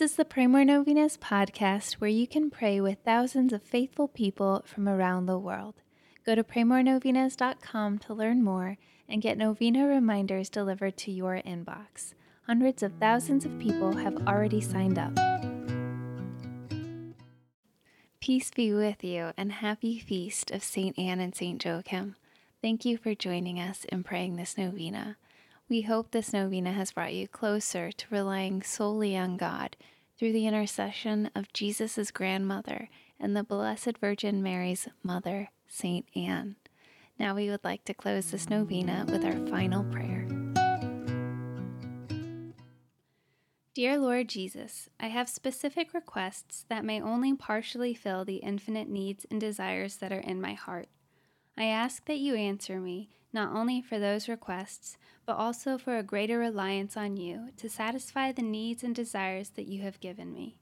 is the Pray More Novenas podcast where you can pray with thousands of faithful people from around the world. Go to praymorenovenas.com to learn more and get novena reminders delivered to your inbox. Hundreds of thousands of people have already signed up. Peace be with you and happy feast of St. Anne and St. Joachim. Thank you for joining us in praying this novena. We hope this novena has brought you closer to relying solely on God through the intercession of Jesus' grandmother and the Blessed Virgin Mary's mother, St. Anne. Now we would like to close this novena with our final prayer. Dear Lord Jesus, I have specific requests that may only partially fill the infinite needs and desires that are in my heart. I ask that you answer me, not only for those requests, but also for a greater reliance on you to satisfy the needs and desires that you have given me.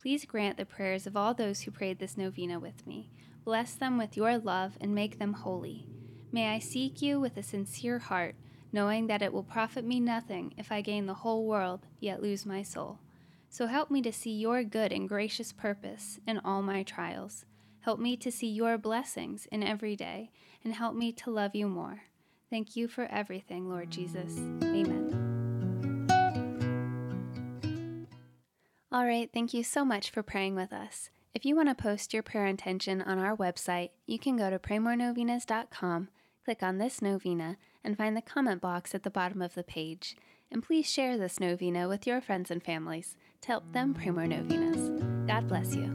Please grant the prayers of all those who prayed this novena with me. Bless them with your love and make them holy. May I seek you with a sincere heart, knowing that it will profit me nothing if I gain the whole world yet lose my soul. So help me to see your good and gracious purpose in all my trials. Help me to see your blessings in every day, and help me to love you more. Thank you for everything, Lord Jesus. Amen. All right, thank you so much for praying with us. If you want to post your prayer intention on our website, you can go to praymorenovenas.com, click on this novena, and find the comment box at the bottom of the page. And please share this novena with your friends and families to help them pray more novenas. God bless you.